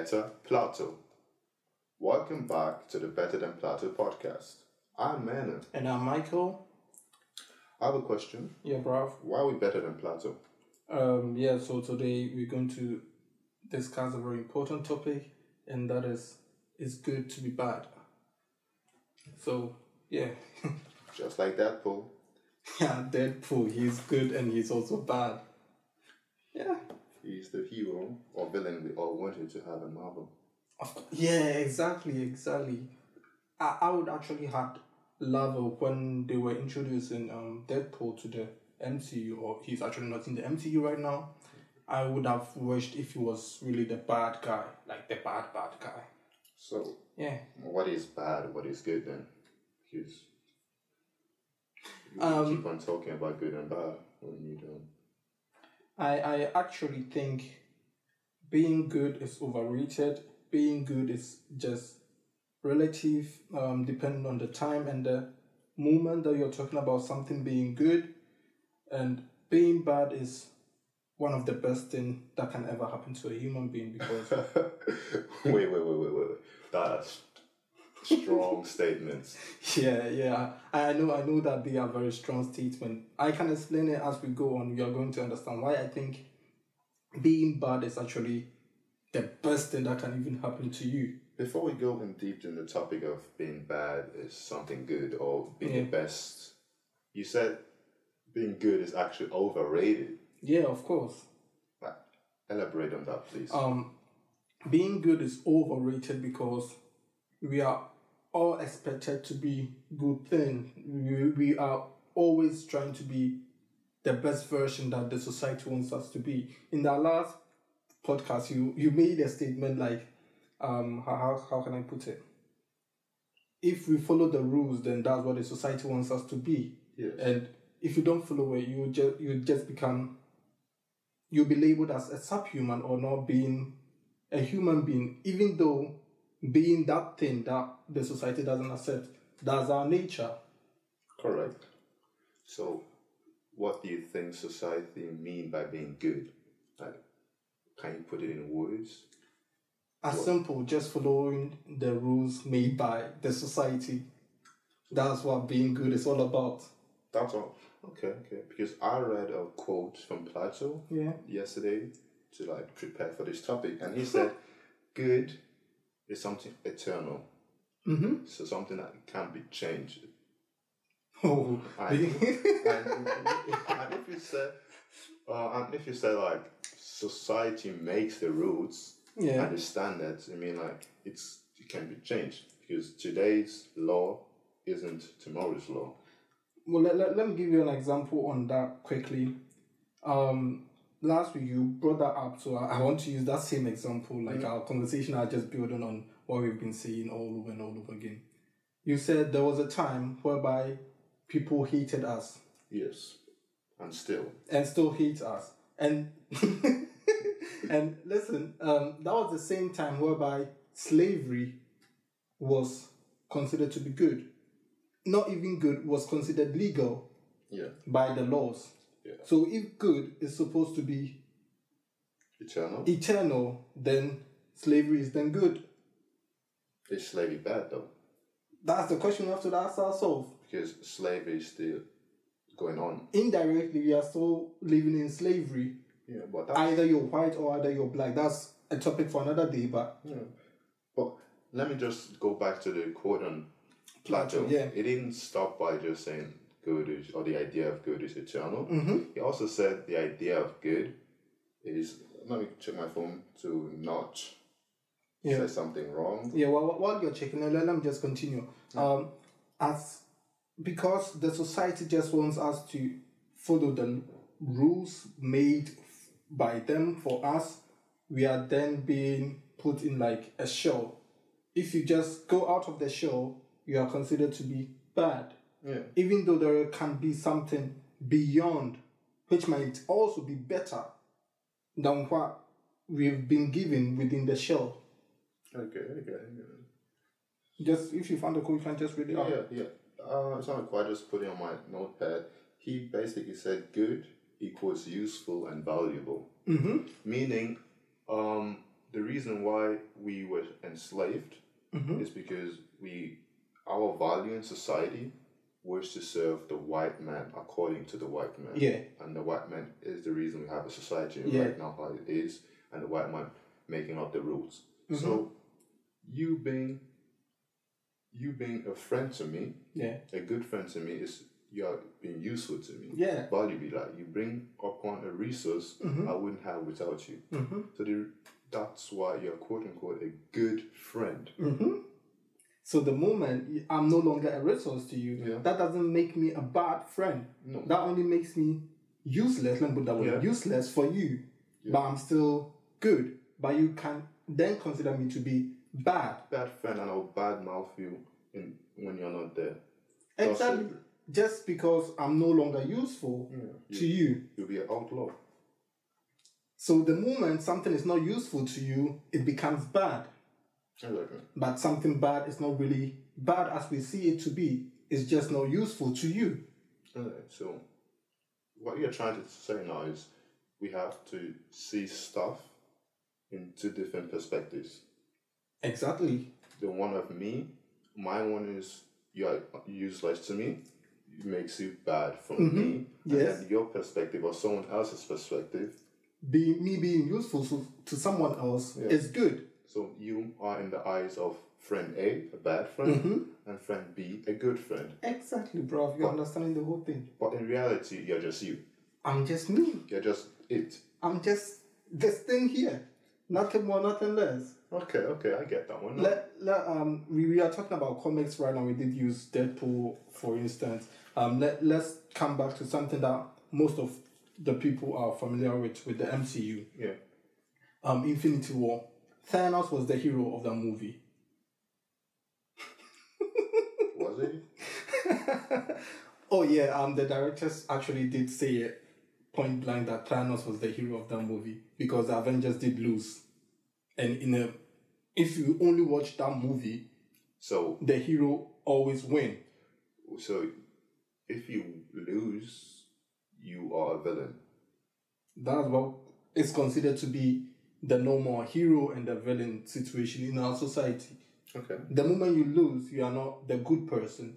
Better Plateau. Welcome back to the Better Than Plateau podcast. I'm Manu. And I'm Michael. I have a question. Yeah, bruv. Why are we better than Plateau? Um, yeah, so today we're going to discuss a very important topic, and that is it's good to be bad. So, yeah. Just like that, Deadpool. yeah, Deadpool, he's good and he's also bad. Yeah. He's the hero or villain we all wanted to have in Marvel. Yeah, exactly, exactly. I, I would actually had love when they were introducing um Deadpool to the MCU, or he's actually not in the MCU right now. I would have wished if he was really the bad guy, like the bad bad guy. So, Yeah. what is bad? What is good then? Because you Um, keep on talking about good and bad when you don't. I, I actually think being good is overrated. Being good is just relative, um, depending on the time and the moment that you're talking about something being good. And being bad is one of the best thing that can ever happen to a human being because wait, wait, wait, wait, wait, wait. That's strong statements. yeah, yeah. I know I know that they are very strong statements. I can explain it as we go on. You are going to understand why I think being bad is actually the best thing that can even happen to you. Before we go in deep in the topic of being bad is something good or being Yeah. the best, you said being good is actually overrated. Yeah, of course. Elaborate on that, please. Um, being good is overrated because we are all expected to be good thing. We, we are always trying to be the best version that the society wants us to be. In the last podcast, you you made a statement like, um, how how, how can I put it? If we follow the rules, then that's what the society wants us to be. yes. And if you don't follow it, you just you just become you'll be labeled as a subhuman or not being a human being, even though being that thing that the society doesn't accept. That's our nature. Correct. So, what do you think society mean by being good? Like, can you put it in words? As simple, just following the rules made by the society. That's what being good is all about. That's all. Okay, okay. Because I read a quote from Plato Yeah. yesterday to like prepare for this topic, and he said, "Good is something eternal, Mm-hmm. so something that can't be changed." Oh, And, and, and if you say, uh, and if you say like society makes the rules yeah. and the standards, I mean like it's it can be changed because today's law isn't tomorrow's law. Well, let, let, let me give you an example on that quickly. Um, last week you brought that up, so I, I want to use that same example, like our conversation are just building on what we've been saying all over and all over again. You said there was a time whereby people hated us Yes, and still. and still hate us. And and listen, um, that was the same time whereby slavery was considered to be good. Not even good was considered legal Yeah, by the laws. Yeah. So if good is supposed to be eternal. eternal, then slavery is then good. Is slavery bad though? That's the question we have to ask ourselves. Because slavery is still going on. Indirectly, we are still living in slavery. Yeah, but that's, Either you're white or either you're black. That's a topic for another day, but yeah. But let me just go back to the quote on Plato. Plato, yeah. It didn't stop by just saying good is, or the idea of good is eternal. Mm-hmm. He also said the idea of good is. Let me check my phone to not Yeah. say something wrong. Yeah, well, while you're checking, let, let me just continue. Um, as because the society just wants us to follow the rules made by them for us, we are then being put in like a show. If you just go out of the show, you are considered to be bad, Yeah. even though there can be something beyond, which might also be better than what we've been given within the shell. Okay. Okay. okay. Just if you found the code, you can just read it Yeah, out. yeah, yeah. Uh, it's not quite just put it on my notepad. He basically said good equals useful and valuable, Mm-hmm. meaning um, the reason why we were enslaved Mm-hmm. is because we our value in society was to serve the white man according to the white man. Yeah. And the white man is the reason we have a society Yeah. right now how it is, and the white man making up the rules. Mm-hmm. So you being you being a friend to me, Yeah. a good friend to me is you're being useful to me. Yeah. Valuable, like you bring upon a resource I wouldn't have without you. Mm-hmm. So the, that's why you're quote unquote a good friend. So the moment I'm no longer a resource to you, Yeah. that doesn't make me a bad friend. No. That only makes me useless. Let me put that way. Yeah. Useless for you, but I'm still good. But you can then consider me to be bad. Bad friend and I'll bad mouth you in, when you're not there. Exactly. Just because I'm no longer useful to you. You'll be an outlaw. So the moment something is not useful to you, it becomes bad. Exactly. But something bad is not really bad as we see it to be. It's just not useful to you. Alright, so what you're trying to say now is we have to see stuff in two different perspectives. Exactly. The one of me, my one is you're useless to me, it makes you bad from mm-hmm. me. And Yes. then your perspective or someone else's perspective. Be me being useful to, to someone else is good. So you are in the eyes of friend A, a bad friend, and friend B, a good friend. Exactly, bro. You're understanding the whole thing. But in reality, you're just you. I'm just me. You're just it. I'm just this thing here. Nothing more, nothing less. Okay, okay, I get that one. Let, let, um, we, we are talking about comics right now. We did use Deadpool, for instance. Um, let, let's come back to something that most of the people are familiar with, with the MCU. yeah. Um, Infinity War. Thanos was the hero of that movie. Was it? Oh yeah, um, the directors actually did say it point blank that Thanos was the hero of that movie because the Avengers did lose, and in a, if you only watch that movie, So, the hero always win. so if you lose, you are a villain. That's what is considered to be the normal hero and the villain situation in our society. Okay. The moment you lose, you are not the good person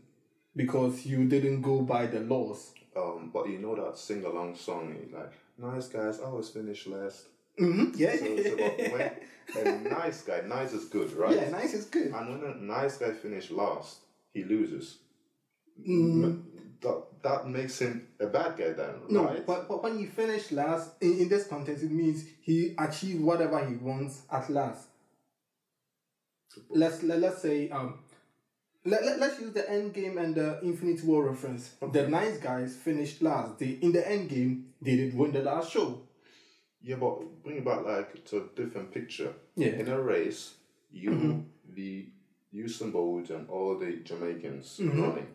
because you didn't go by the laws. Um, but you know that sing along song, like, nice guys, I always finish last. Mm-hmm. Yeah, So it's about when a nice guy, nice is good, right? yeah, nice is good. And when a nice guy finish last, he loses. Mm. That, that makes him a bad guy then, No, right? but, but when you finish last, in, in this context, it means he achieved whatever he wants at last. Let's let, let's say um, let, let, let's use the Endgame and the Infinity War reference. The nice guys finished last. They in the Endgame they did win the last show. Yeah, but bring it back like to a different picture. Yeah. Mm-hmm. In a race, you, the Usain Bolt, and all the Jamaicans Mm-hmm. running,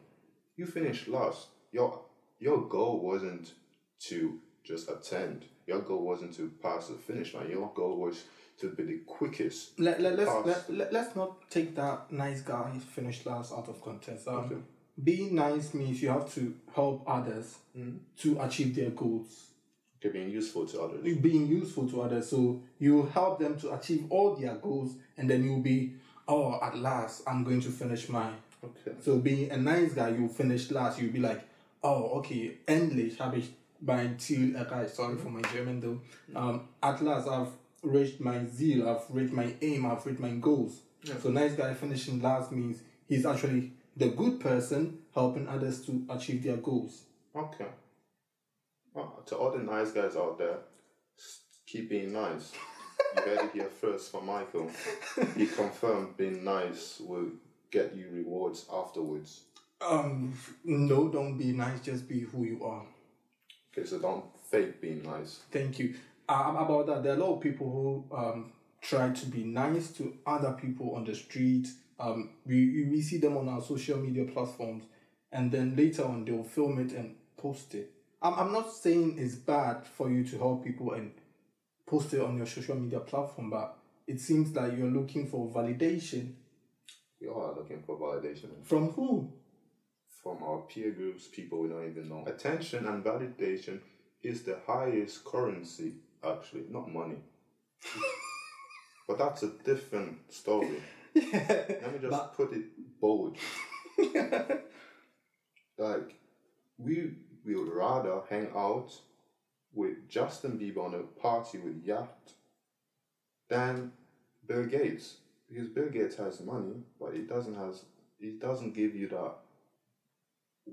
you finished last. Your your goal wasn't to just attend. Your goal wasn't to pass the finish line. Your goal was to be the quickest. Let, let, let's, let, let, let's not take that nice guy finished last out of context. Um, Okay. Being nice means you have to help others to achieve their goals. Okay, being useful to others. being useful to others. So you help them to achieve all their goals, and then you'll be, oh, at last, I'm going to finish mine. Okay. So being a nice guy, you finish last. You'll be like, oh, okay, endlich habe ich mein Ziel erreicht. Sorry for my German though. Um, at last, I've reached my zeal. I've reached my aim. I've reached my goals. So nice guy finishing last means he's actually the good person helping others to achieve their goals. Okay. Well, to all the nice guys out there, keep being nice. you heard it here first from Michael. He confirmed being nice will get you rewards afterwards. Um, no, don't be nice. Just be who you are. Okay, so don't fake being nice. Thank you. Uh, about that, there are a lot of people who um, try to be nice to other people on the street. Um, we, we see them on our social media platforms, and then later on they'll film it and post it. I'm, I'm not saying it's bad for you to help people and post it on your social media platform, but it seems like you're looking for validation We all are looking for validation from who? From our peer groups, people we don't even know. Attention and validation is the highest currency, actually, not money. But that's a different story. Let me just But- put it bold. like, we we would rather hang out with Justin Bieber on a party with yacht than Bill Gates. Because Bill Gates has money, but he doesn't has he doesn't give you that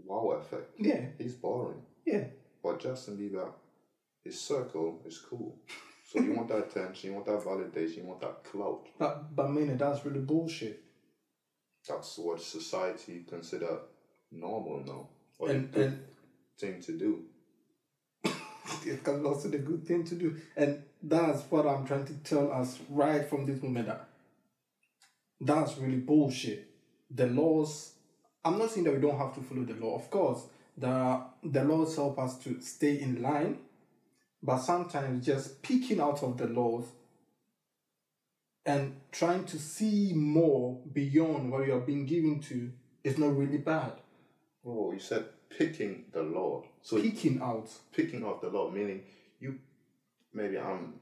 wow effect. yeah, He's boring. yeah. But Justin Bieber, his circle is cool. So you want that attention, you want that validation, you want that clout. But but man, that's really bullshit. That's what society consider normal now. Or And the and thing to do. it can also the good thing to do. And that's what I'm trying to tell us right from this moment that that's really bullshit. The laws I'm not saying that we don't have to follow the law. Of course, the the laws help us to stay in line, but sometimes just peeking out of the laws and trying to see more beyond what you are being given to is not really bad. Oh, you said picking the law. So picking out. picking of the law, meaning you maybe I'm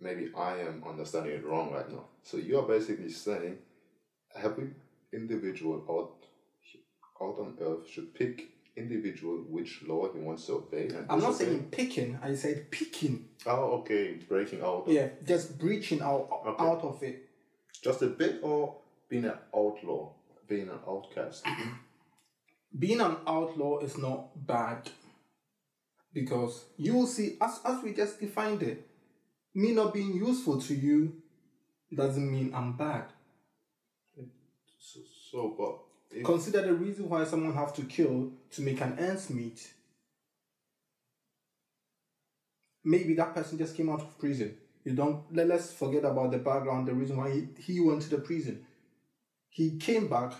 maybe I am understanding it wrong right now. So you are basically saying every individual out out on earth should pick individual which law he wants to obey and I'm not saying picking, I said picking. Oh okay, breaking out Yeah, just breaching out Okay. out of it. just a bit or being an outlaw, being an outcast. Being an outlaw is not bad because you will see, as, as we just defined it, me not being useful to you doesn't mean I'm bad. so, so but Consider the reason why someone have to kill to make an ends meet. Maybe that person just came out of prison. You don't let, let's forget about the background, the reason why he, he went to the prison. He came back,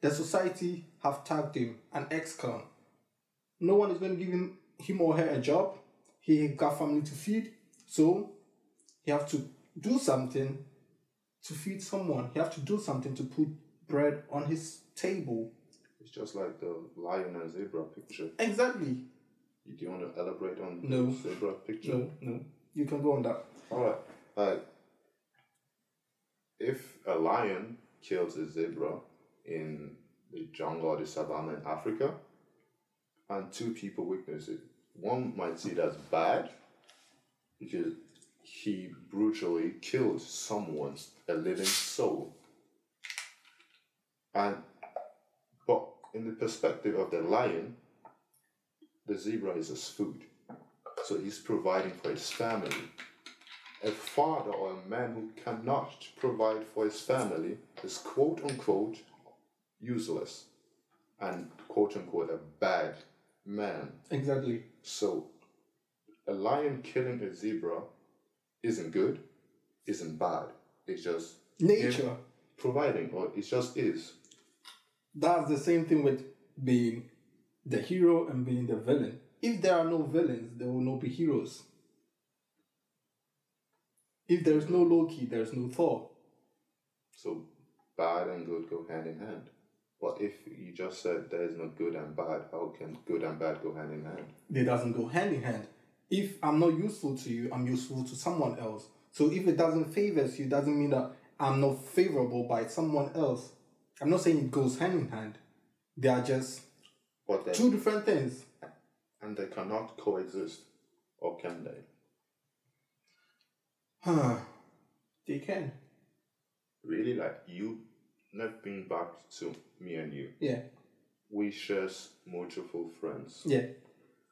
the society have tagged him an ex-con. No one is going to give him, him or her a job. He got family to feed, so he have to do something to feed someone. He have to do something to put bread on his table. it's just like the lion and zebra picture. Exactly. You do you want to elaborate on No. the zebra picture? No, no. You can go on that. Alright. Like if a lion kills a zebra in the jungle or the savannah in Africa and two people witness it, one might see it as bad because he brutally killed someone, a living soul. And but in the perspective of the lion, the zebra is his food. So he's providing for his family a father or a man who cannot provide for his family is quote unquote useless and quote unquote a bad man. Exactly. So a lion killing a zebra isn't good, isn't bad. It's just Nature. providing, or it just is. That's the same thing with being the hero and being the villain. If there are no villains, there will not be heroes. If there is no Loki, there is no Thor. So bad and good go hand in hand. But if you just said there is no good and bad, how can good and bad go hand in hand? It doesn't go hand in hand. If I'm not useful to you, I'm useful to someone else. So if it doesn't favor you, doesn't mean that I'm not favorable by someone else. I'm not saying it goes hand in hand. They are just But two different things. and they cannot coexist, or can they? Huh. they can. really like you not being back to me and you Yeah. we share mutual friends Yeah.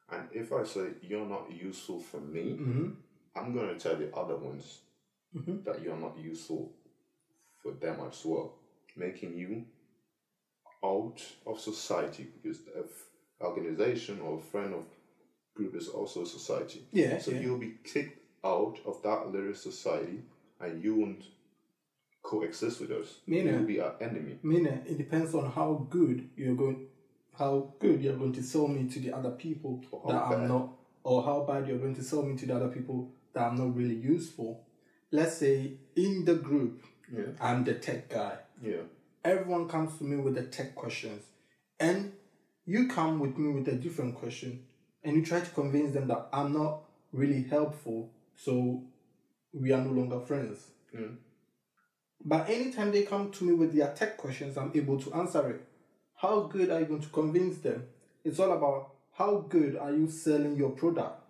and if i say you're not useful for me Mm-hmm. i'm going to tell the other ones Mhm. that you're not useful for them as well making you out of society because the f- organization or friend of group is also society Yeah. so yeah. you'll be kicked out of that little society and you won't coexist with us Meaning- you'll be our enemy Meaning, it depends on how good you're going, how good you're going to sell me to the other people that how I'm not, or how bad you're going to sell me to the other people that I'm not really useful. Let's say in the group, yeah I'm the tech guy. Yeah Everyone comes to me with the tech questions, and you come with me with a different question, and you try to convince them that I'm not really helpful, so we are no longer friends. Mm. But anytime they come to me with their tech questions, I'm able to answer it. How good are you going to convince them? It's all about how good are you selling your product?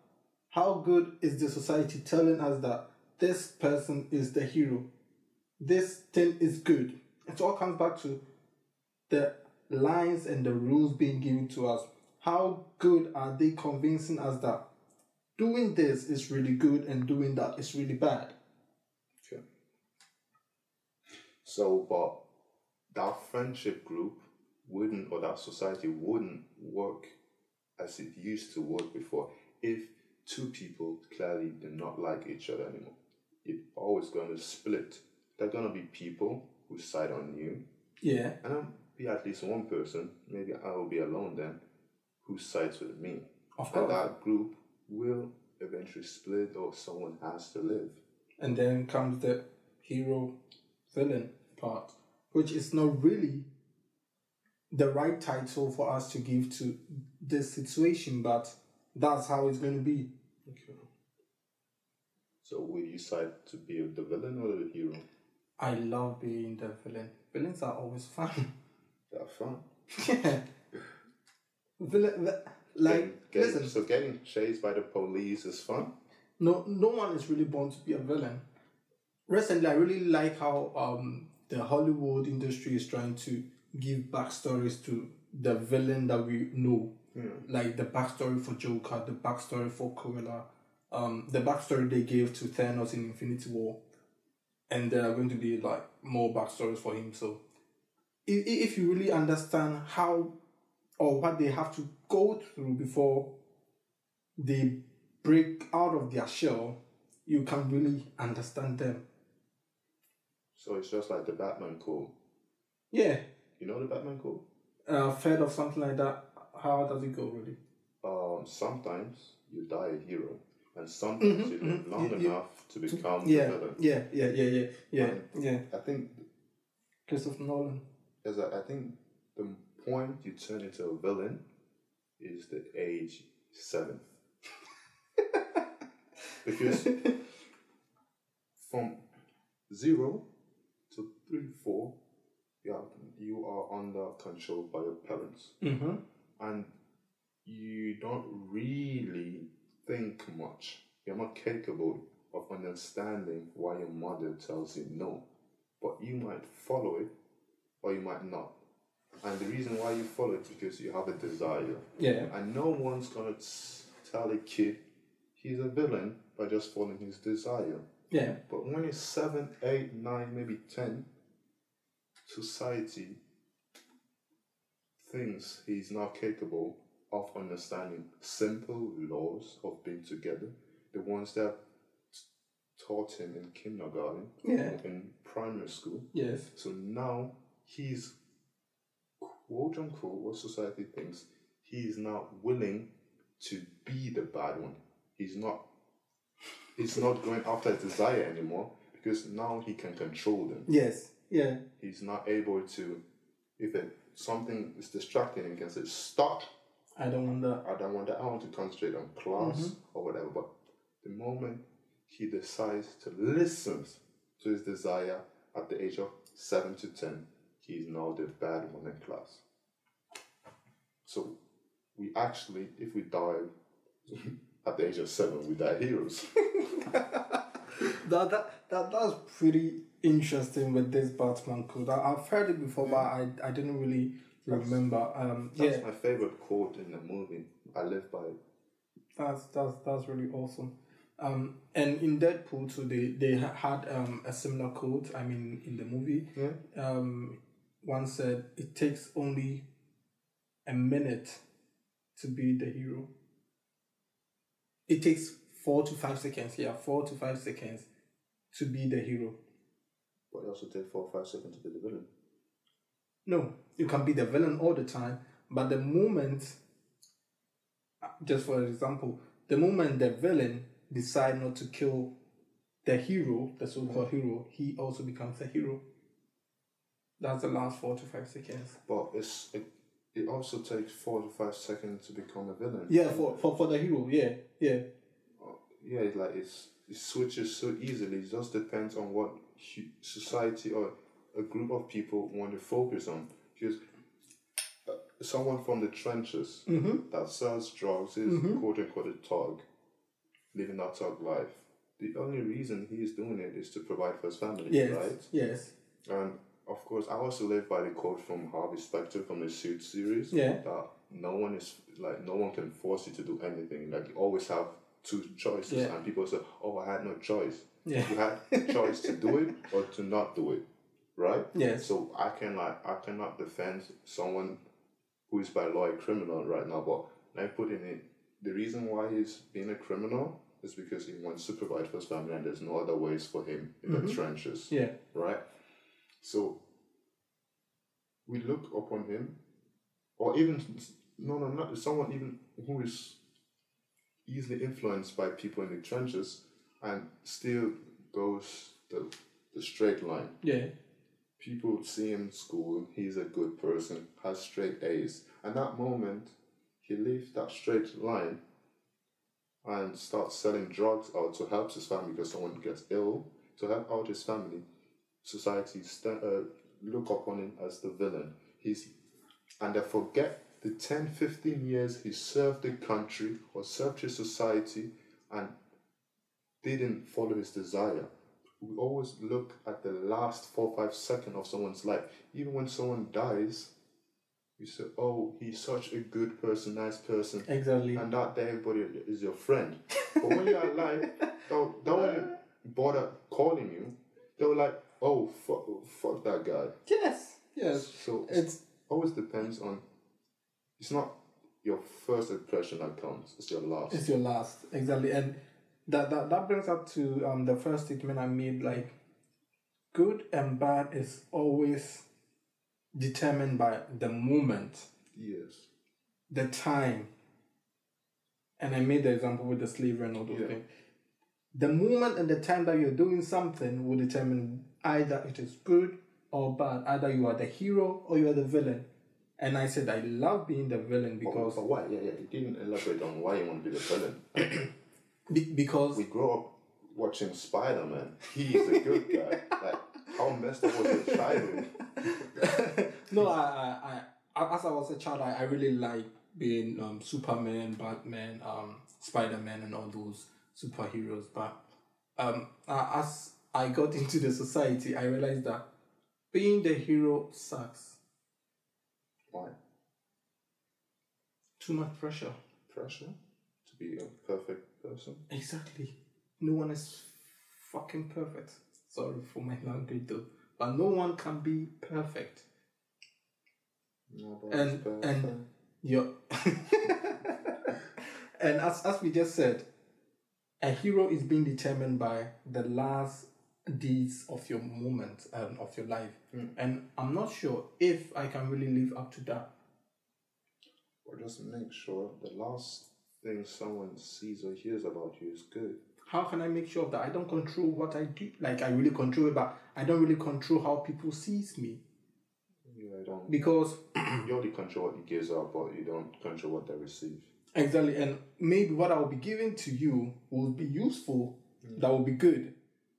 How good is the society telling us that this person is the hero? This thing is good. It all comes back to the lines and the rules being given to us. How good are they convincing us that doing this is really good and doing that is really bad? Okay. So, but that friendship group wouldn't, or that society wouldn't work as it used to work before if two people clearly do not like each other anymore. It's always going to split. There are going to be people who side on you, Yeah. and there'll be at least one person, maybe I will be alone then, who sides with me. Of And course. that group will eventually split, or someone has to live. And then comes the hero villain part, which is not really the right title for us to give to this situation, but that's how it's going to be. Okay. So, will you side to be the villain or the hero? I love being the villain. Villains are always fun. They're fun. yeah. Villain, vi- like, Getting- listen, so getting chased by the police is fun. no, no one is really born to be a villain. Recently, I really like how um, the Hollywood industry is trying to give backstories to the villain that we know. Like the backstory for Joker, the backstory for Cruella, um, the backstory they gave to Thanos in Infinity War. And there are going to be like more backstories for him. So, i- i- if you really understand how or what they have to go through before they break out of their shell, you can really understand them. So it's just like the Batman code. Yeah, You know the Batman code? uh, fed of something like that. How does it go, really? Um, sometimes you die a hero, and sometimes you live long You- you- enough to become Yeah, the villain. yeah, yeah, yeah, yeah, yeah, Right. yeah. I think Christopher Nolan. there's a, I think the point you turn into a villain is the age seven. because from zero to three, four, yeah, you are under control by your parents. Mm-hmm. and you don't really think much. You're not capable of understanding why your mother tells you no, but you might follow it or you might not. And the reason why you follow it is because you have a desire. Yeah. And no one's gonna tell a kid he's a villain by just following his desire. Yeah. But when he's seven, eight, nine, maybe ten, society thinks he's not capable of understanding simple laws of being together, the ones that taught him in kindergarten, Yeah. in primary school. Yes. So now he's quote unquote what society thinks he is now willing to be the bad one. He's not he's not going after desire anymore because now he can control them. Yes. Yeah. He's not able to if it, something is distracting him, he can say stop. I don't want that. I don't want that. I want to concentrate on class mm-hmm. or whatever. But the moment he decides to listen to his desire at the age of seven to ten, he's now the bad one in class. So we actually, if we die at the age of seven, we die heroes. That, that, that that's pretty interesting with this Batman code. I, I've heard it before, but I, I didn't really remember. Um, That's yeah, my favorite quote in the movie. I live by it. that's that's that's really awesome. Um, and in Deadpool too, they they had um a similar quote. I mean, in the movie, Yeah. um, one said it takes only a minute to be the hero. It takes four to five seconds. Yeah, four to five seconds to be the hero. But it also takes four or five seconds to be the villain. No, you can be the villain all the time, but the moment, uh, just for example, the moment the villain decide not to kill the hero, the so-called hero, he also becomes a hero. That's the last four to five seconds. But it's it, it also takes four to five seconds to become a villain. Yeah, for, for, for the hero, yeah, yeah, yeah, it's like it's it switches so easily. It just depends on what hu- society or a group of people want to focus on. Because uh, someone from the trenches that sells drugs is quote unquote a thug, living that thug life. The only reason he is doing it is to provide for his family, Yes. right? Yes. And of course, I also live by the quote from Harvey Specter from the Suit series. Yeah. That no one is like no one can force you to do anything. Like you always have two choices, Yeah. and people say, "Oh, I had no choice." Yeah. You had a choice to do it or to not do it, right? Yes. So I can like I cannot defend someone who is by law a criminal right now, but I put in it the reason why he's being a criminal is because he wants to provide for his family, and there's no other ways for him in the mm-hmm. trenches Yeah. right? So we look upon him, or even no, no, not someone even who is easily influenced by people in the trenches and still goes the the straight line. Yeah. People see him in school, he's a good person, has straight A's, and that moment he leaves that straight line and starts selling drugs out to help his family because someone gets ill to help out his family society st- uh, look upon him as the villain. He's and they forget the 10, 15 years he served the country or served his society and didn't follow his desire. We always look at the last four, five seconds of someone's life. Even when someone dies, you say, Oh, he's such a good person, nice person. Exactly. And that day everybody is your friend. But when you're alive, they'll, they won't bother calling you. They're like, oh, fuck, fuck that guy. yes. Yes. So It's always depends on, it's not your first impression that counts, it's your last. It's your last, exactly, and that that, that brings up to um the first statement I made. Like, good and bad is always determined by the moment, yes. the time. And I made the example with the slavery and all those Yeah. things. The moment and the time that you're doing something will determine either it is good or bad. Either you are the hero or you are the villain. And I said I love being the villain because But why? Yeah, yeah. You didn't elaborate on why you want to be the villain. be- because we grew up watching Spider Man. He's a good guy. like, how messed up was your childhood? no, I, I, I, as I was a child, I, I really like being um, Superman, Batman, um, Spider Man, and all those superheroes. But um, uh, as I got into the society, I realized that being the hero sucks. Why? Too much pressure. Pressure to be a perfect person. Exactly. No one is fucking perfect. Sorry for my language though. But no one can be perfect. Nobody's And- perfect. and- You're and as as we just said, a hero is being determined by the last deeds of your moment and of your life. Hmm. And I'm not sure if I can really live up to that. Or just make sure the last thing someone sees or hears about you is good. How can I make sure that I don't control what I do? Like I really control it, but I don't really control how people sees me. You I don't. Because You only control what you give out, but you don't control what they receive. Exactly, and maybe what I will be giving to you will be useful, mm. that will be good,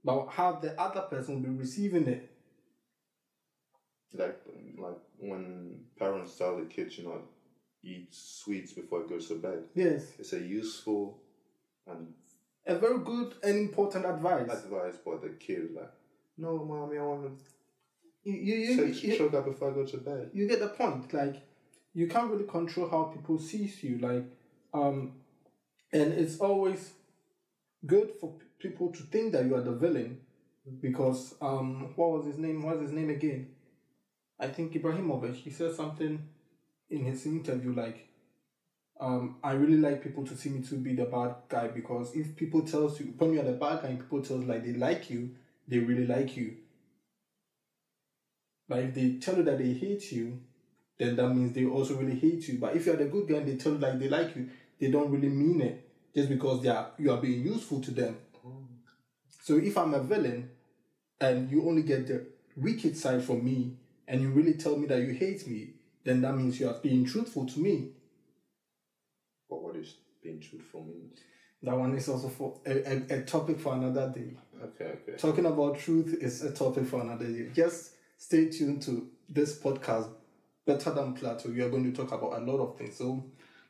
but how the other person will be receiving it. Like like when parents tell the kids, you know, eat sweets before it goes to bed. Yes, It's a useful and a very good and important advice. advice, for the kid like, no, mommy, I want You, you, to you, take you, sugar before I go to bed. you get the point. Like, you can't really control how people sees you. Like, um, and it's always good for p- people to think that you are the villain, because um, what was his name? What's his name again? I think Ibrahimovic. He said something in his interview like, um, I really like people to see me to be the bad guy because if people tells you when you're the bad guy and people tells like they like you, they really like you. But if they tell you that they hate you, then that means they also really hate you. But if you're the good guy and they tell you like they like you, they don't really mean it just because they are you are being useful to them. So if I'm a villain and you only get the wicked side from me and you really tell me that you hate me, then that means you are being truthful to me. But what is being truthful means? That one is also for a, a, a topic for another day. Okay, okay. Talking about truth is a topic for another day. Just stay tuned to this podcast, Better Than Plato. We are going to talk about a lot of things. So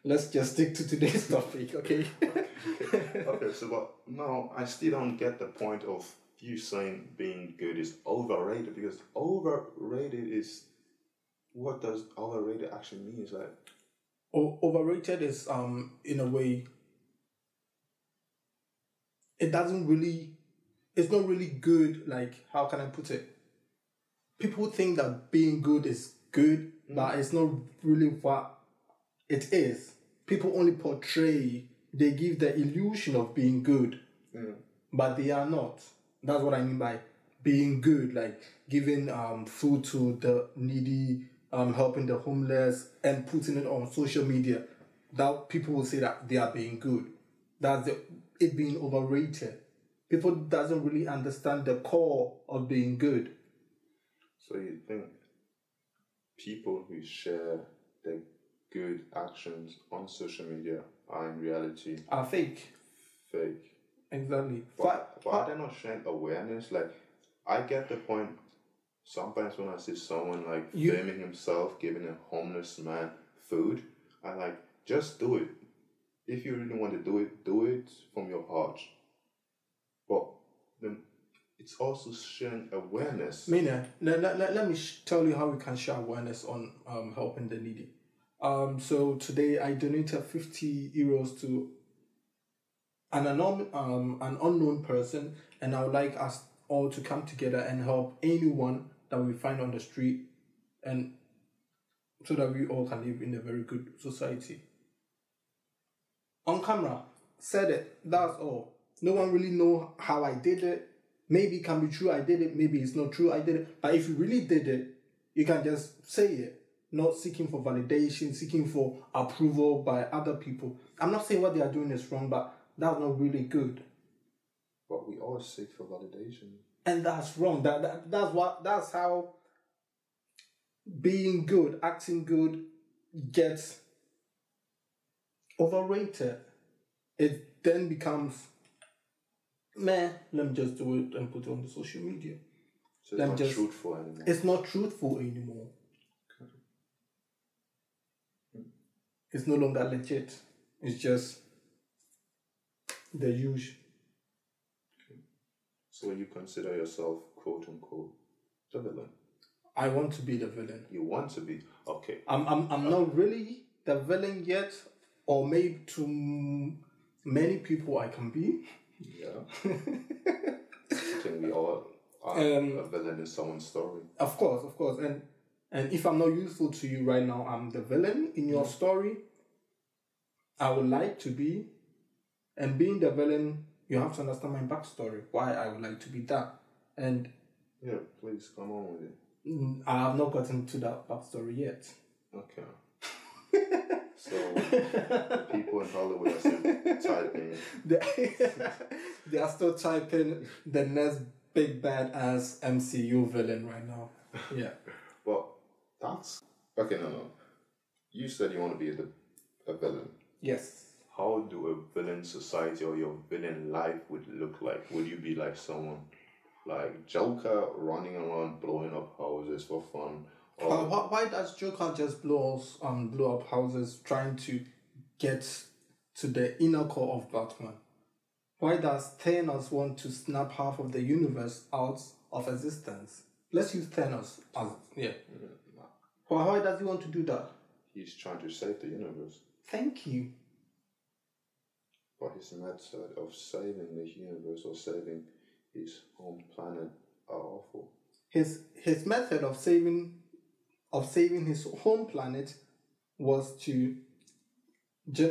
let's just stick to today's topic, okay? okay, so but no, I still don't get the point of you saying being good is overrated because overrated is what does overrated actually mean? It's like O- overrated is um in a way it doesn't really it's not really good like how can i put it? People think that being good is good but it's not really what it is. People only portray they give the illusion of being good but they are not. That's what i mean by being good like giving um food to the needy um helping the homeless and putting it on social media that people will say that they are being good that's the, it being overrated people doesn't really understand the core of being good so you think people who share their good actions on social media are in reality are fake fake. exactly But, but are they not sharing awareness? Like, I get the point. Sometimes when I see someone like You- filming himself giving a homeless man food, I like just do it. If you really want to do it, do it from your heart. But then it's also sharing awareness. Mina, let, let, let, let me sh- tell you how we can share awareness on um, helping the needy. Um, so today I donated 50 euros to an unknown, um, an unknown person, and I would like us all to come together and help anyone that we find on the street, and so that we all can live in a very good society. On camera, said it. That's all. No one really know how I did it. Maybe it can be true I did it. Maybe it's not true I did it. But if you really did it, you can just say it. Not seeking for validation, seeking for approval by other people. I'm not saying what they are doing is wrong, but that's not really good. But we all seek for validation. and that's wrong. That, that that's what that's how being good, acting good, gets overrated. It then becomes, man, let me just do it and put it on the social media. So it's not just- truthful anymore. It's not truthful anymore. It's no longer legit. It's just the usual. So you consider yourself quote unquote the villain. I want to be the villain. You want to be okay. I'm, I'm, I'm not really the villain yet, or maybe to many people I can be. Yeah. I think we all are Um, a villain in someone's story. Of course, of course. And and if I'm not useful to you right now, I'm the villain in your story. I would like to be. And being the villain, you have to understand my backstory, why I would like to be that. And Yeah, please come on with it. mm, I have not gotten to that backstory yet. Okay. so the people in Hollywood are still typing. they, are still typing the next big bad ass MCU villain right now. Yeah. But that's okay. No, no. You said you want to be the, a villain. Yes. How do a villain society or your villain life would look like? Would you be like someone like Joker running around blowing up houses for fun? Or Uh, why, why does Joker just blow um blow up houses trying to get to the inner core of Batman? Why does Thanos want to snap half of the universe out of existence? Let's use Thanos as yeah. Why, why does he want to do that? he's trying to save the universe. Thank you. But his method of saving the universe or saving his home planet are awful. his his method of saving of saving his home planet was to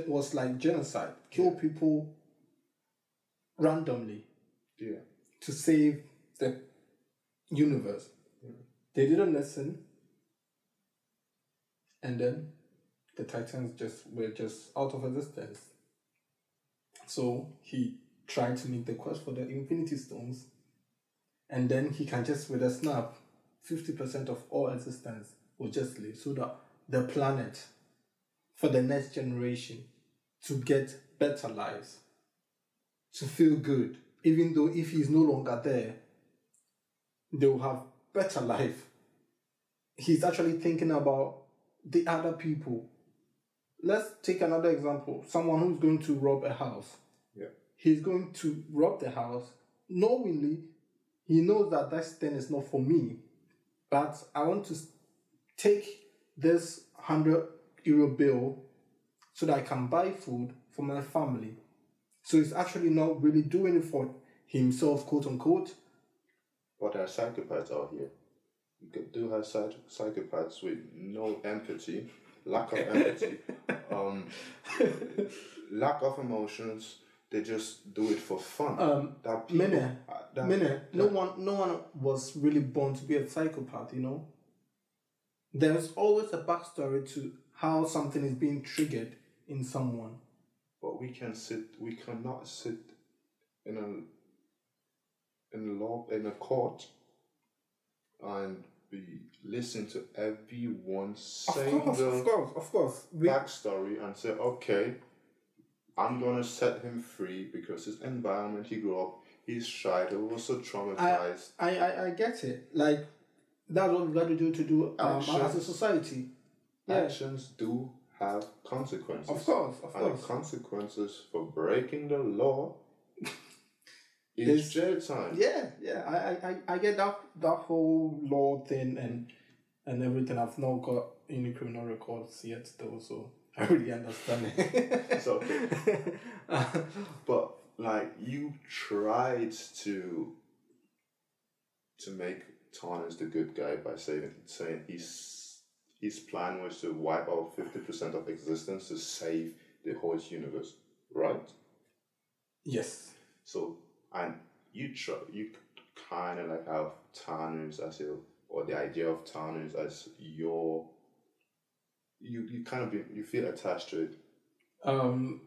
was like genocide. Kill people randomly Yeah. to save the universe. They didn't listen. And then the titans just were just out of existence so he tried to make the quest for the infinity stones and then he can just with a snap 50% of all existence will just leave so that the planet for the next generation to get better lives to feel good even though if he's no longer there, they will have better life. He's actually thinking about the other people. Let's take another example. Someone who's going to rob a house. Yeah. He's going to rob the house knowingly. He knows that that thing is not for me, but I want to take this hundred euro bill so that I can buy food for my family. So he's actually not really doing it for himself, quote unquote. But there are psychopaths out here. You do have psych- psychopaths with no empathy, lack of empathy, um, lack of emotions. They just do it for fun. Um, that people, Mene, that, Mene, no one, no one was really born to be a psychopath. You know, there's always a backstory to how something is being triggered in someone. But we can sit. We cannot sit in a in a law in a court and be listen to everyone Of saying course, the of course, of course. We, backstory and say, okay, I'm gonna set him free because his environment he grew up, he's shy, he was so traumatized. I, I, I get it. Like that's what we've got to do to do um, as a society. Yeah, Actions do have consequences. of course, of And the course. consequences for breaking the law Is- jail time. Yeah, yeah. I, I, I- I get that that whole law thing and and everything. I've not got any criminal records yet, though, so I really understand it. It's okay. But like you tried to to make Thanos the good guy by saying saying his his plan was to wipe out fifty percent of existence to save the whole universe, right? yes. So and you try you kind of like have Thanos as your or the idea of Thanos as your you you kind of be, you feel attached to it Um.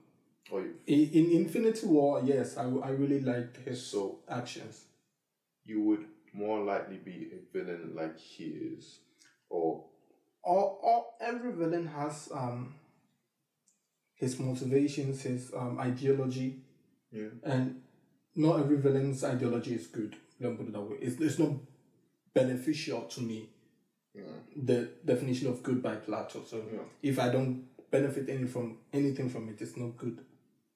or you In, in Infinity War, yes, I, I really liked his so actions. you would more likely be a villain like he is, or All, all every villain has um his motivations, his um ideology, yeah, and not every villain's ideology is good. Let me put it that way. It's, it's not beneficial to me. yeah, The definition of good by Plato. So Yeah. if I don't benefit any from anything from it, it's not good.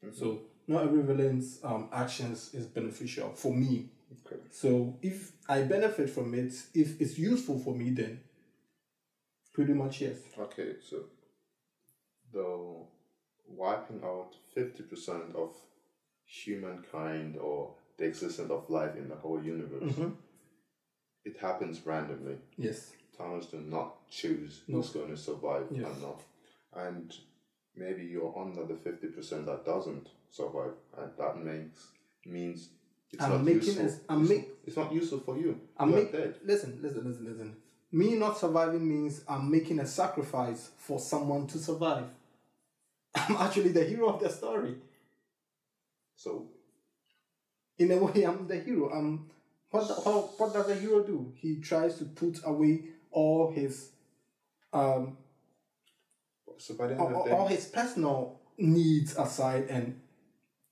Mm-hmm. So not every villain's um, actions is beneficial for me. okay, So if I benefit from it, if it's useful for me, then pretty much yes. okay. So the wiping out fifty percent of humankind or the existence of life in the whole universe, mm-hmm. it happens randomly. Yes. Thanos do not choose who's going to survive Yes. and not, and maybe you're under the fifty percent that doesn't survive, and that makes means it's I'm not making useful. I'm it's, make- it's not useful for you. I'm You're make, dead. listen, listen, listen, listen. Me not surviving means I'm making a sacrifice for someone to survive. I'm actually the hero of the story. So In a way, I'm the hero. I'm what? the- How, what does a hero do? He tries to put away all his um so by the end all, of the all his personal needs aside and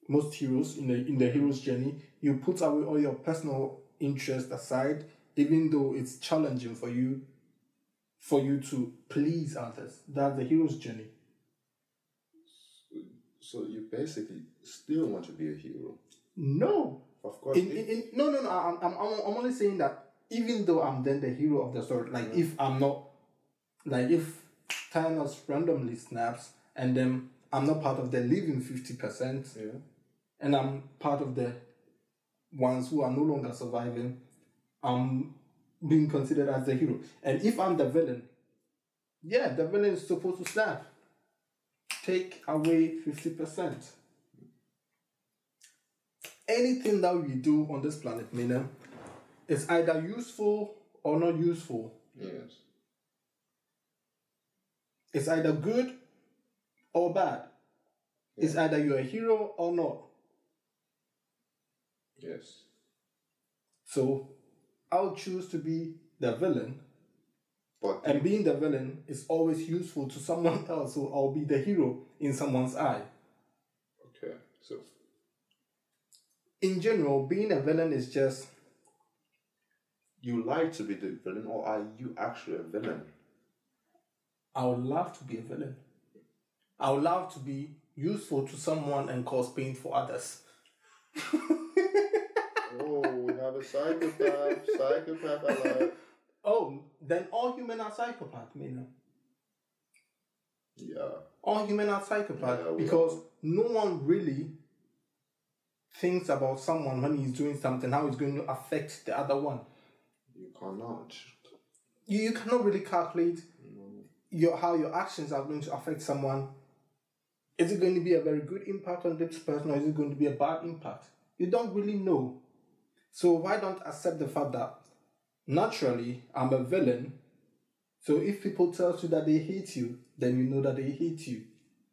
most heroes in the in the hero's journey you put away all your personal interests aside even though it's challenging for you for you to please others that's the hero's journey so you basically still want to be a hero. no Of course, in, in, in, no no no I'm, I'm, I'm only saying that even though i'm then the hero of the story like mm-hmm. if i'm not like if Thanos randomly snaps and then i'm not part of the living 50% yeah. and I'm part of the ones who are no longer surviving, I'm being considered as the hero. And if I'm the villain, yeah, the villain is supposed to snap. Take away 50%. Anything that we do on this planet, Mina, is either useful or not useful. Yes. It's either good or bad. It's either you're a hero or not. Yes. So I'll choose to be the villain, But and being the villain is always useful to someone else, so I'll be the hero in someone's eye. okay, so in general, being a villain is just You like to be the villain, or are you actually a villain? I would love to be a villain. I would love to be useful to someone and cause pain for others. oh, we have a psychopath. psychopath alert. Oh, then all human are psychopaths, Mina. Yeah. All human are psychopath Yeah, because no one really thinks about someone when he's doing something, how it's going to affect the other one. You cannot. You, you cannot really calculate your how your actions are going to affect someone. Is it going to be a very good impact on this person or is it going to be a bad impact? You don't really know. So why don't accept the fact that naturally I'm a villain. So if people tell you that they hate you, then you know that they hate you.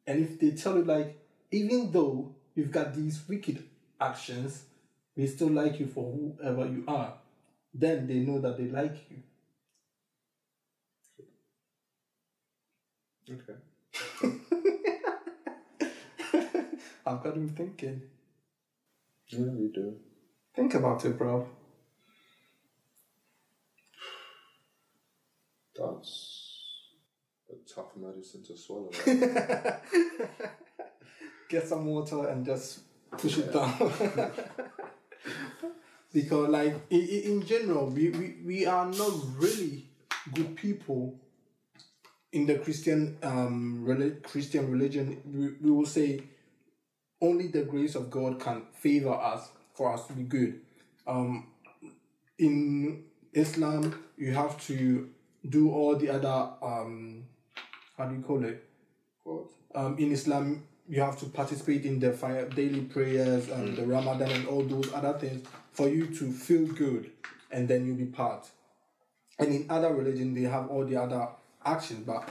And if they tell you like, even though you've got these wicked actions, we still like you for whoever you are, then they know that they like you. Okay. I've got you thinking. Yeah, you do. Think about it, bro. That's a tough medicine to swallow. Get some water and just push it down. because, like, in, in general, we, we, we are not really good people in the Christian um reli- Christian religion. We, we will say only the grace of God can favor us for us to be good. Um, in Islam, you have to do all the other um, how do you call it? What? um, in Islam, you have to participate in the fire, daily prayers and the Ramadan and all those other things for you to feel good, and then you'll be part. And in other religion, they have all the other actions, but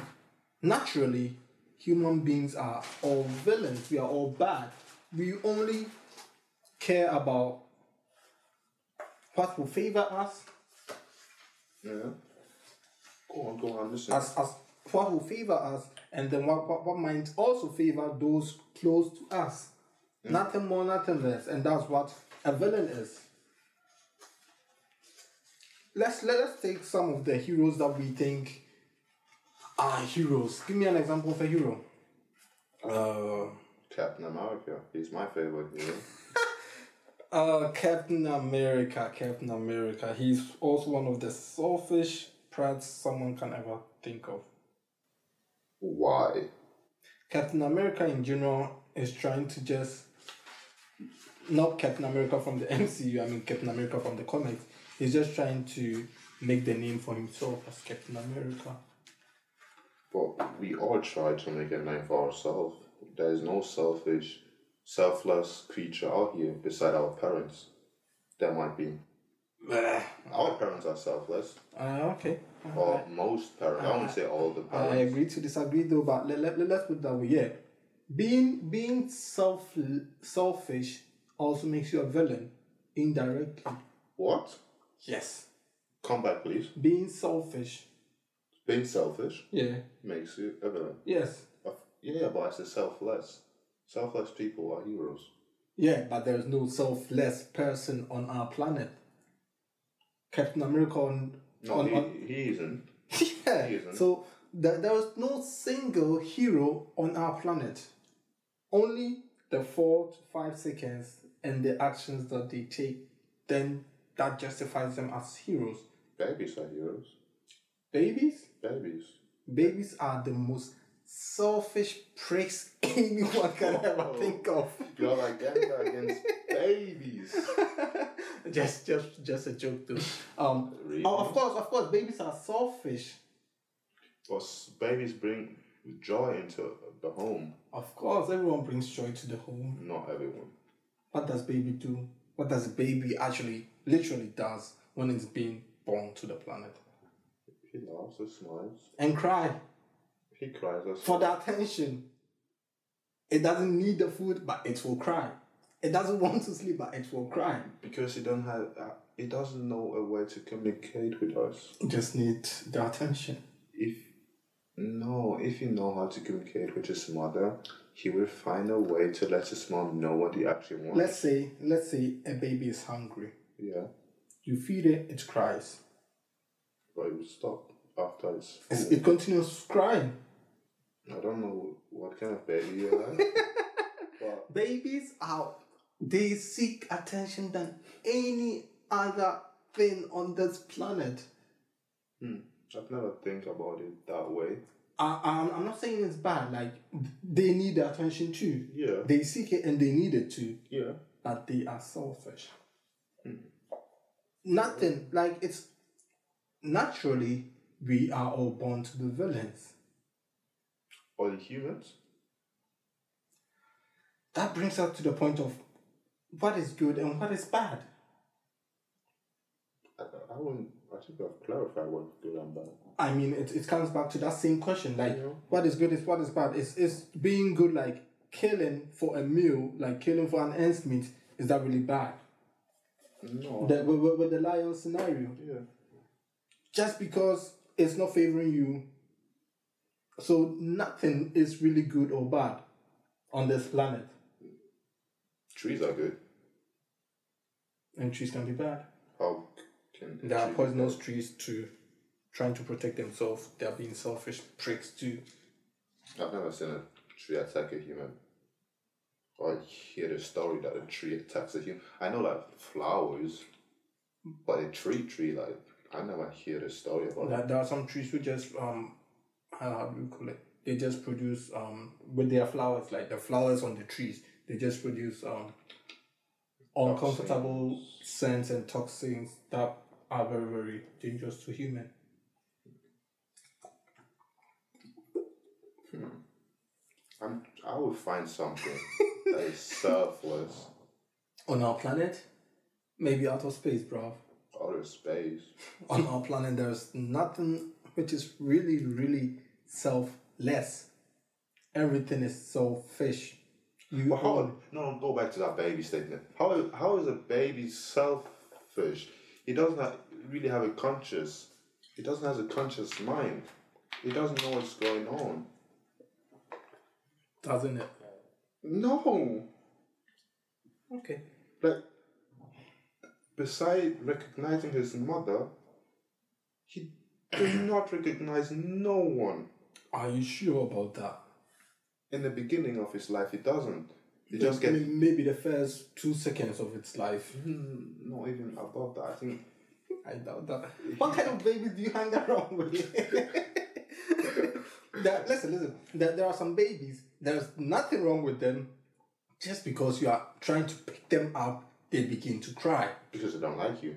naturally, human beings are all villains. We are all bad. We only care about what will favor us Yeah. Go on, go on, listen. as, as what will favor us and then what, what, what might also favor those close to us. Nothing more, nothing less. And that's what a villain is. Let's let us take some of the heroes that we think are heroes. Give me an example of a hero. Uh, Captain America. He's my favorite hero. uh, Captain America. Captain America. He's also one of the selfish prats someone can ever think of. Why? Captain America in general is trying to just not Captain America from the MCU, I mean Captain America from the comics. He's just trying to make the name for himself as Captain America. But we all try to make a name for ourselves. There is no selfish, selfless creature out here beside our parents. There might be. Our parents are selfless. Uh, okay. Or most parents. I won't say all the parents. I agree to disagree though, but let, let, let's put that way. Yeah. Being being self selfish also makes you a villain indirectly. What? Yes. Come back, please. Being selfish. Being selfish Yeah. makes you a villain. Yes. Yeah, but I said selfless. Selfless people are heroes. Yeah, but there's no selfless person on our planet. Captain America on, No, on, he, on he isn't. yeah. he isn't. So there, there is no single hero on our planet. Only the four to five seconds and the actions that they take, then that justifies them as heroes. Babies are heroes. Babies, Babies. babies are the most selfish pricks anyone can ever Oh. think of. You're like Ganga against. just, just, just a joke, too. Um, Really? oh, of course, of course, babies are selfish. But babies bring joy into the home. Of course, everyone brings joy to the home. Not everyone. What does baby do? What does baby actually, literally does when it's being born to the planet? He laughs and smiles. And cry He cries as for the attention. It doesn't need the food, but it will cry. It doesn't want to sleep, but it will cry. because it don't have. Uh, he doesn't know a way to communicate with us. It just need the attention. If No, if you know how to communicate with his mother, he will find a way to let his mom know what he actually wants. Let's say let's say a baby is hungry. yeah, You feed it, it cries. but it will stop after it's full. It continues crying. I don't know what kind of baby you are. Babies are they seek attention than any other thing on this planet. Hmm. I've never think about it that way. I, I'm, I'm not saying it's bad. Like they need the attention too. Yeah, They seek it and they need it too. yeah. But they are selfish. Nothing like it's naturally we are all born to be villains. All the humans. That brings us to the point of what is good and what is bad. I, I wouldn't. I think I've clarified what's good and bad. I mean, it, it comes back to that same question. Like, Yeah. what is good is what is bad. Is is being good like killing for a meal, like killing for an ends meat? Is that really bad? No. The, with, with- with the lion scenario, yeah. just because it's not favoring you, so nothing is really good or bad on this planet, Trees are good. And trees can be bad. How can a There are poisonous trees too, trying to protect themselves. They are being selfish pricks too. I've never seen a tree attack a human. Or hear the story that a tree attacks a human. I know like flowers, but a tree tree like I never hear the story about it. There, there are some trees who just um how do you call it? They just produce um with their flowers, like the flowers on the trees, they just produce um uncomfortable scents and toxins that are very, very dangerous to human. Hmm. I'm, I would find something that is selfless, On our planet, maybe outer space, bro. outer space. On our planet there's nothing which is really, really selfless. Everything is selfish. You But how? all- No, go back to that baby statement. How how is a baby selfish? He doesn't really have a conscious. He doesn't have a conscious mind. He doesn't know what's going on. doesn't it? No, Okay. like beside recognizing his mother, he does not recognize no one. Are you sure about that? In the beginning of his life, he doesn't. He just gets Maybe- maybe the first two seconds of its life. Hmm, not even above that. I think I doubt that. What kind of babies do you hang around with? there, listen, listen. There, there are some babies. There's nothing wrong with them. Just because you are trying to pick them up, they begin to cry. because they don't like you.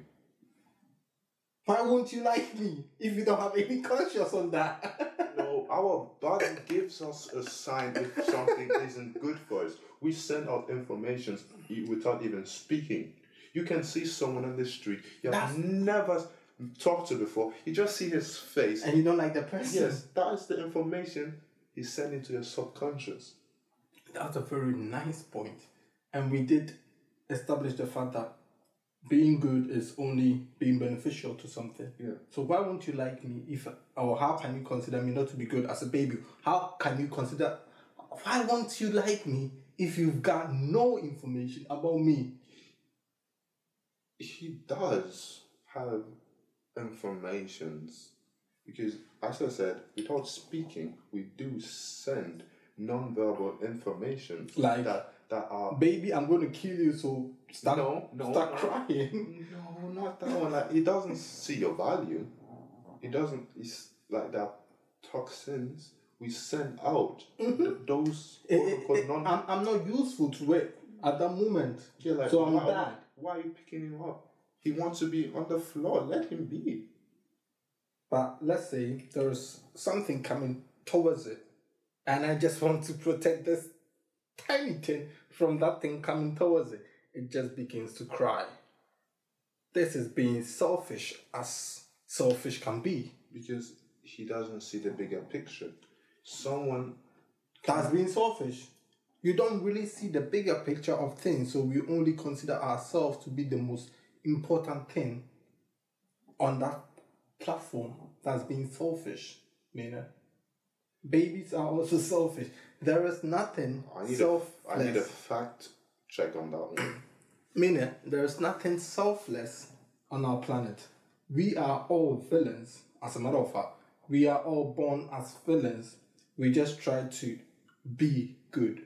Why won't you like me if you don't have any conscience on that? No, our body gives us a sign if something isn't good for us. We send out information without even speaking. You can see someone on the street you have That's- never talked to before. You just see his face. and you don't like the person. yes, that is the information he's sending to your subconscious. That's a very nice point. And we did establish the fact that being good is only being beneficial to something. Yeah. So why won't you like me if or how can you consider me not to be good as a baby? How can you consider why won't you like me if you've got no information about me? He does have informations because, as I said, without speaking, we do send non-verbal information Like- that that are Baby, I'm gonna kill you so start No, no, start no. crying. No, not that one. Like he doesn't see your value. He doesn't. He's like that. Toxins we send out. th- those It- quote it- unquote it- non. I'm, I'm not useful to it at that moment. yeah, like, so I'm why, bad. Why are you picking him up? He wants to be on the floor. Let him be. But let's say there's something coming towards it, and I just want to protect this tiny thing from that thing coming towards it. It just begins to cry. This is being selfish as selfish can be. because he doesn't see the bigger picture. Someone That's being selfish. You don't really see the bigger picture of things, so we only consider ourselves to be the most important thing on that platform. That's being selfish, know. Babies are also selfish. There is nothing I need, selfless. I need a fact check on that one. Meaning, there is nothing selfless on our planet. We are all villains, as a matter of fact. We are all born as villains. We just try to be good.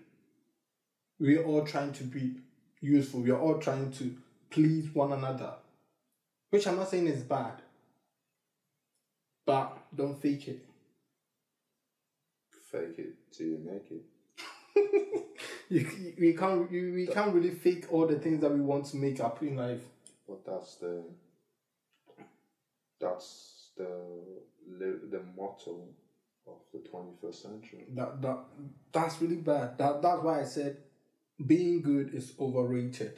We are all trying to be useful. We are all trying to please one another. Which I'm not saying is bad. But don't fake it. Fake it till you make it. You, we can't you, we can't really fake all the things that we want to make up in life. But that's the that's the the motto of the twenty first century. That that that's really bad. That that's why I said being good is overrated.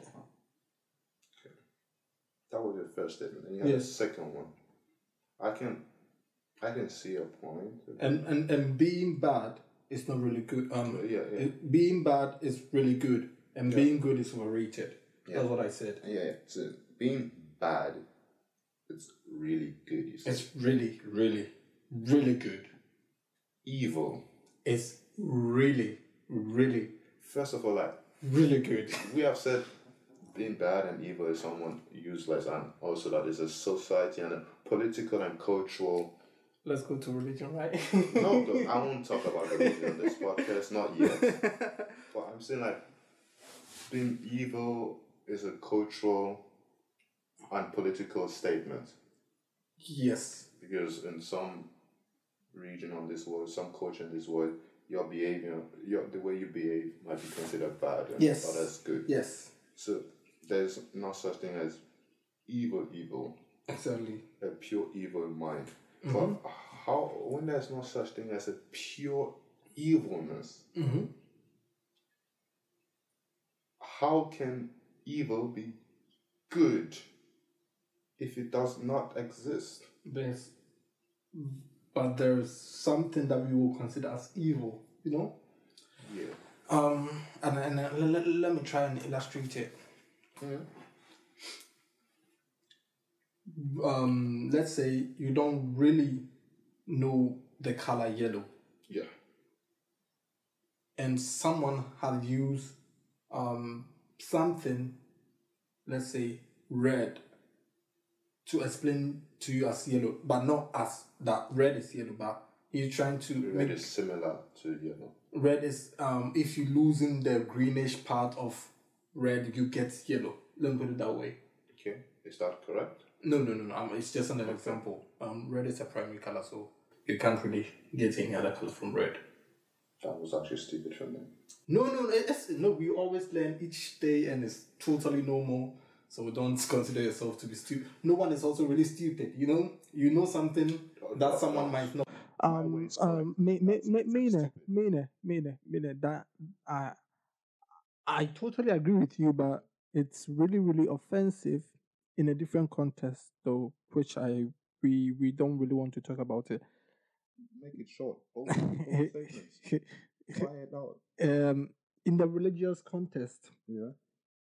Okay, That was your first statement. And you have Yes. the second one. I can I can see a point. And and and being bad is not really good. Um, yeah, yeah. being bad is really good, and being good is overrated. That's what I said. yeah, yeah. So being bad, it's really good. You. It's really, really, really good. evil. It's really, really, First of all, like really good. we have said, being bad and evil is someone useless, and also that is a society and a political and cultural. Let's go to religion, right? No, I won't talk about religion on this podcast, not yet. But I'm saying like being evil is a cultural and political statement yes. because in some region on this world, some culture in this world, your behavior, your the way you behave might be considered bad and Yes. others good. Yes. So there's no such thing as evil, evil, Exactly. a pure evil mind. But how when there's no such thing as a pure evilness, Mm-hmm. how can evil be good if it does not exist? There's, but there's something that we will consider as evil. You know. Yeah. Um, and, and uh, let, let me try and illustrate it. Um, let's say you don't really know the color yellow, Yeah. and someone has used um, something, let's say red, to explain to you as yellow, but not as that red is yellow, but he's trying to Red make is similar to yellow. red is um if you losing the greenish part of red you get yellow let me put it that way Okay. Is that correct? no no no no um, it's just an example um red is a primary color so you can't really get any other color from red That was actually stupid from them. no no it- it's, no we always learn each day and it's totally normal so don't consider yourself to be stupid no one is also really stupid you know you know something that someone might not um, way is um, me, me, me, mene, mene, mene, mene, that I, I totally agree with you, but it's really, really offensive in a different context, though, which I we we don't really want to talk about it. Make it short. Both, both statements. Quiet out. um, in the religious context, Yeah.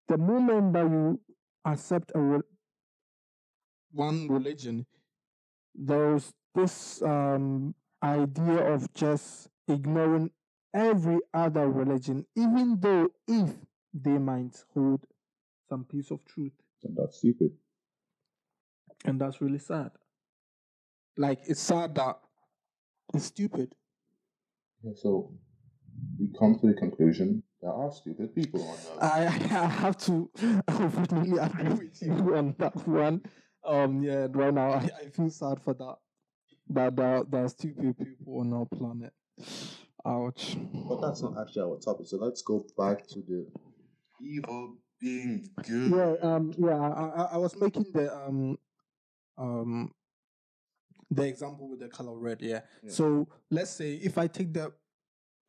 the moment that you accept a re- one religion there's this um, idea of just ignoring every other religion, even though if they might hold some piece of truth. And that's stupid. And that's really sad. like it's sad that It's stupid. Yeah, so we come to the conclusion there are stupid people on earth. I, I have to unfortunately agree with you on that one. Um, yeah, right now I, I feel sad for that. That there, there are stupid people on our planet. Ouch. But that's not actually our topic. So let's go back to the evil being good. Yeah, um, yeah. I, I, was making the um, um, the example with the color red, yeah. Yeah. So let's say if I take the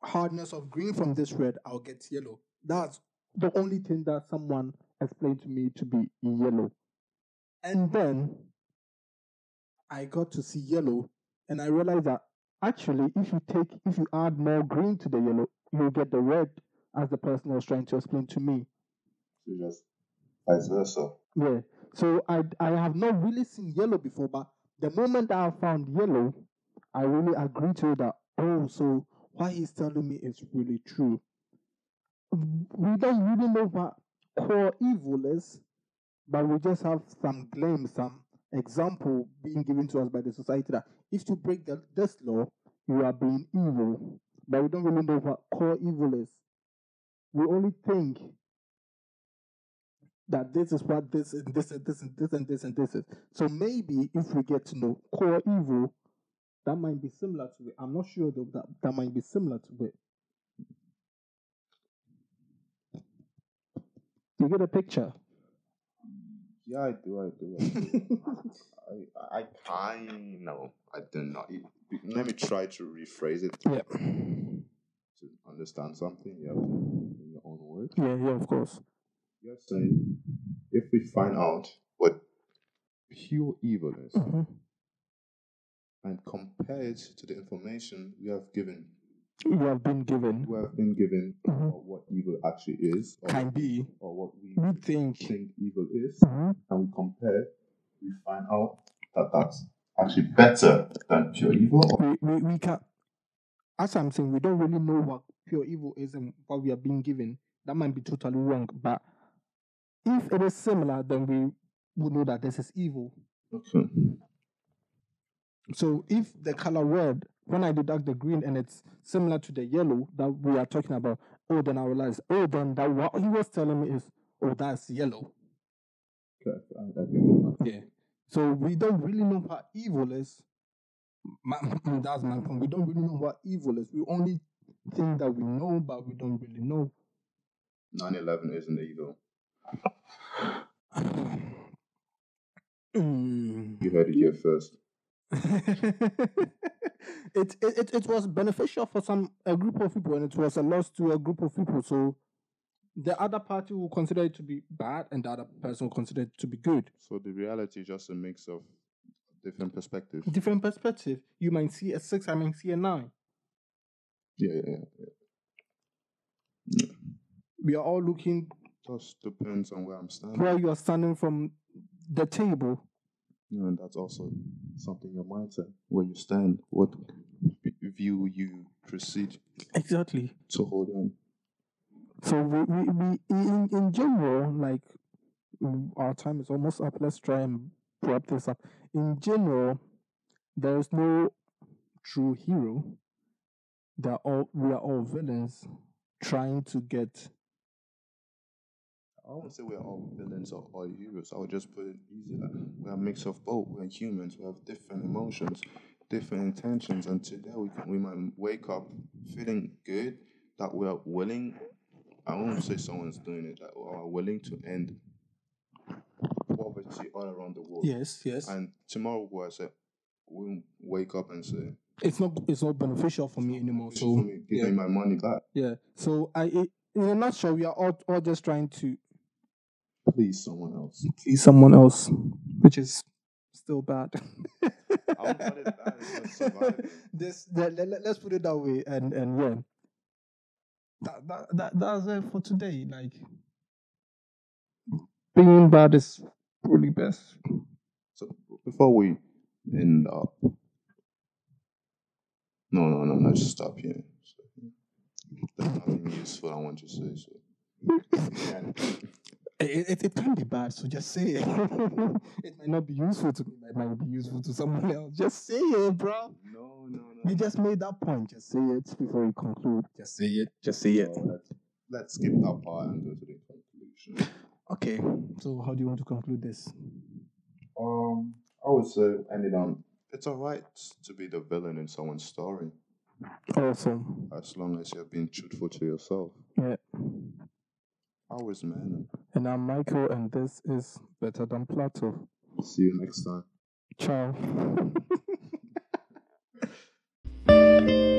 hardness of green from this red, I'll get yellow. That's the only thing that someone explained to me to be yellow. And then I got to see yellow and I realized that actually if you take if you add more green to the yellow, you'll get the red as the person was trying to explain to me. So just vice versa. Yeah. So I I have not really seen yellow before, but the moment I found yellow, I really agree to that oh, so what he's telling me is really true. We don't really know what core evil is, but we just have some claims, some example being given to us by the society that if you break the, this law, you are being evil. But we don't really know what core evil is. We only think that this is what this and this and this and this and this and this is. So maybe if we get to know core evil, that might be similar to it. I'm not sure though that that might be similar to it. You get a picture? Yeah, I do. I do. I do. I, I kind no, I do not. Let me try to rephrase it Yeah. to understand something. You have to in your own words. Yeah, yeah, of course. You're saying if we find out what pure evil is hmm and compare it to the information we have given, You have been given. we have been given Mhm. what evil actually is, or, Can be. or what we We think. think evil is, Mhm. and we compare, we find out that that's actually better than pure evil. We, we, we can. As I'm saying, we don't really know what pure evil is and what we are being given. That might be totally wrong. But if it is similar, then we would know that this is evil. okay. So if the color red, when I deduct the green and it's similar to the yellow that we are talking about, oh, then I realize, oh, then that what he was telling me is, oh, that's yellow. Okay, I, I get it. Yeah. So we don't really know what evil is. That's my point. We don't really know what evil is. We only think that we know, but we don't really know. 9/11 isn't evil. Mm. You heard it here first. it, it it was beneficial for some a group of people and it was a loss to a group of people. So the other party will consider it to be bad and the other person will consider it to be good. So the reality is just a mix of different perspectives. Different perspective. You might see a six, I might see a nine. Yeah, yeah, yeah. We are all looking Just depends on where I'm standing. where you are standing from the table. Know, and that's also something your mindset, where you stand, what view you proceed Exactly. to hold on. So we, we, we in, in general, like our time is almost up. Let's try and wrap this up. In general, there is no true hero. They're all we are all villains trying to get I won't say we're all villains or all heroes. I would just put it easy. Like we're a mix of both. We're humans. We have different emotions, different intentions, and today we can, we might wake up feeling good that we are willing. I won't say someone's doing it. That we are willing to end poverty all around the world. yes, yes. And tomorrow, we say we'll wake up and say, It's not it's not beneficial for me anymore. "This So for me. Give yeah. me my money back, yeah. So I i- in a nutshell, we are all, all just trying to please." Someone else. please someone else, which is still bad. I won't call it bad, it's not surviving. this let, let, let's put it that way, and and yeah, that, that that that's it for today. Like being bad is really best. So before we end up, no, no, no, no, just stop here. There's nothing useful I want to say. So, yeah. It, it, it can be bad, so just say it. it might not be useful to me, but it might be useful to someone else. Just say it, bro. no, no, no. You just made that point. Just say it before you conclude. Just say it. Just say it. So let's, let's skip that part and go to the conclusion. Okay. So how do you want to conclude this? Um, I would say end it on. It's alright to be the villain in someone's story Awesome. as long as you're being truthful to yourself. Yeah. Ours, man. And I'm Michael, and this is Better Than Plato. See you next time. Ciao.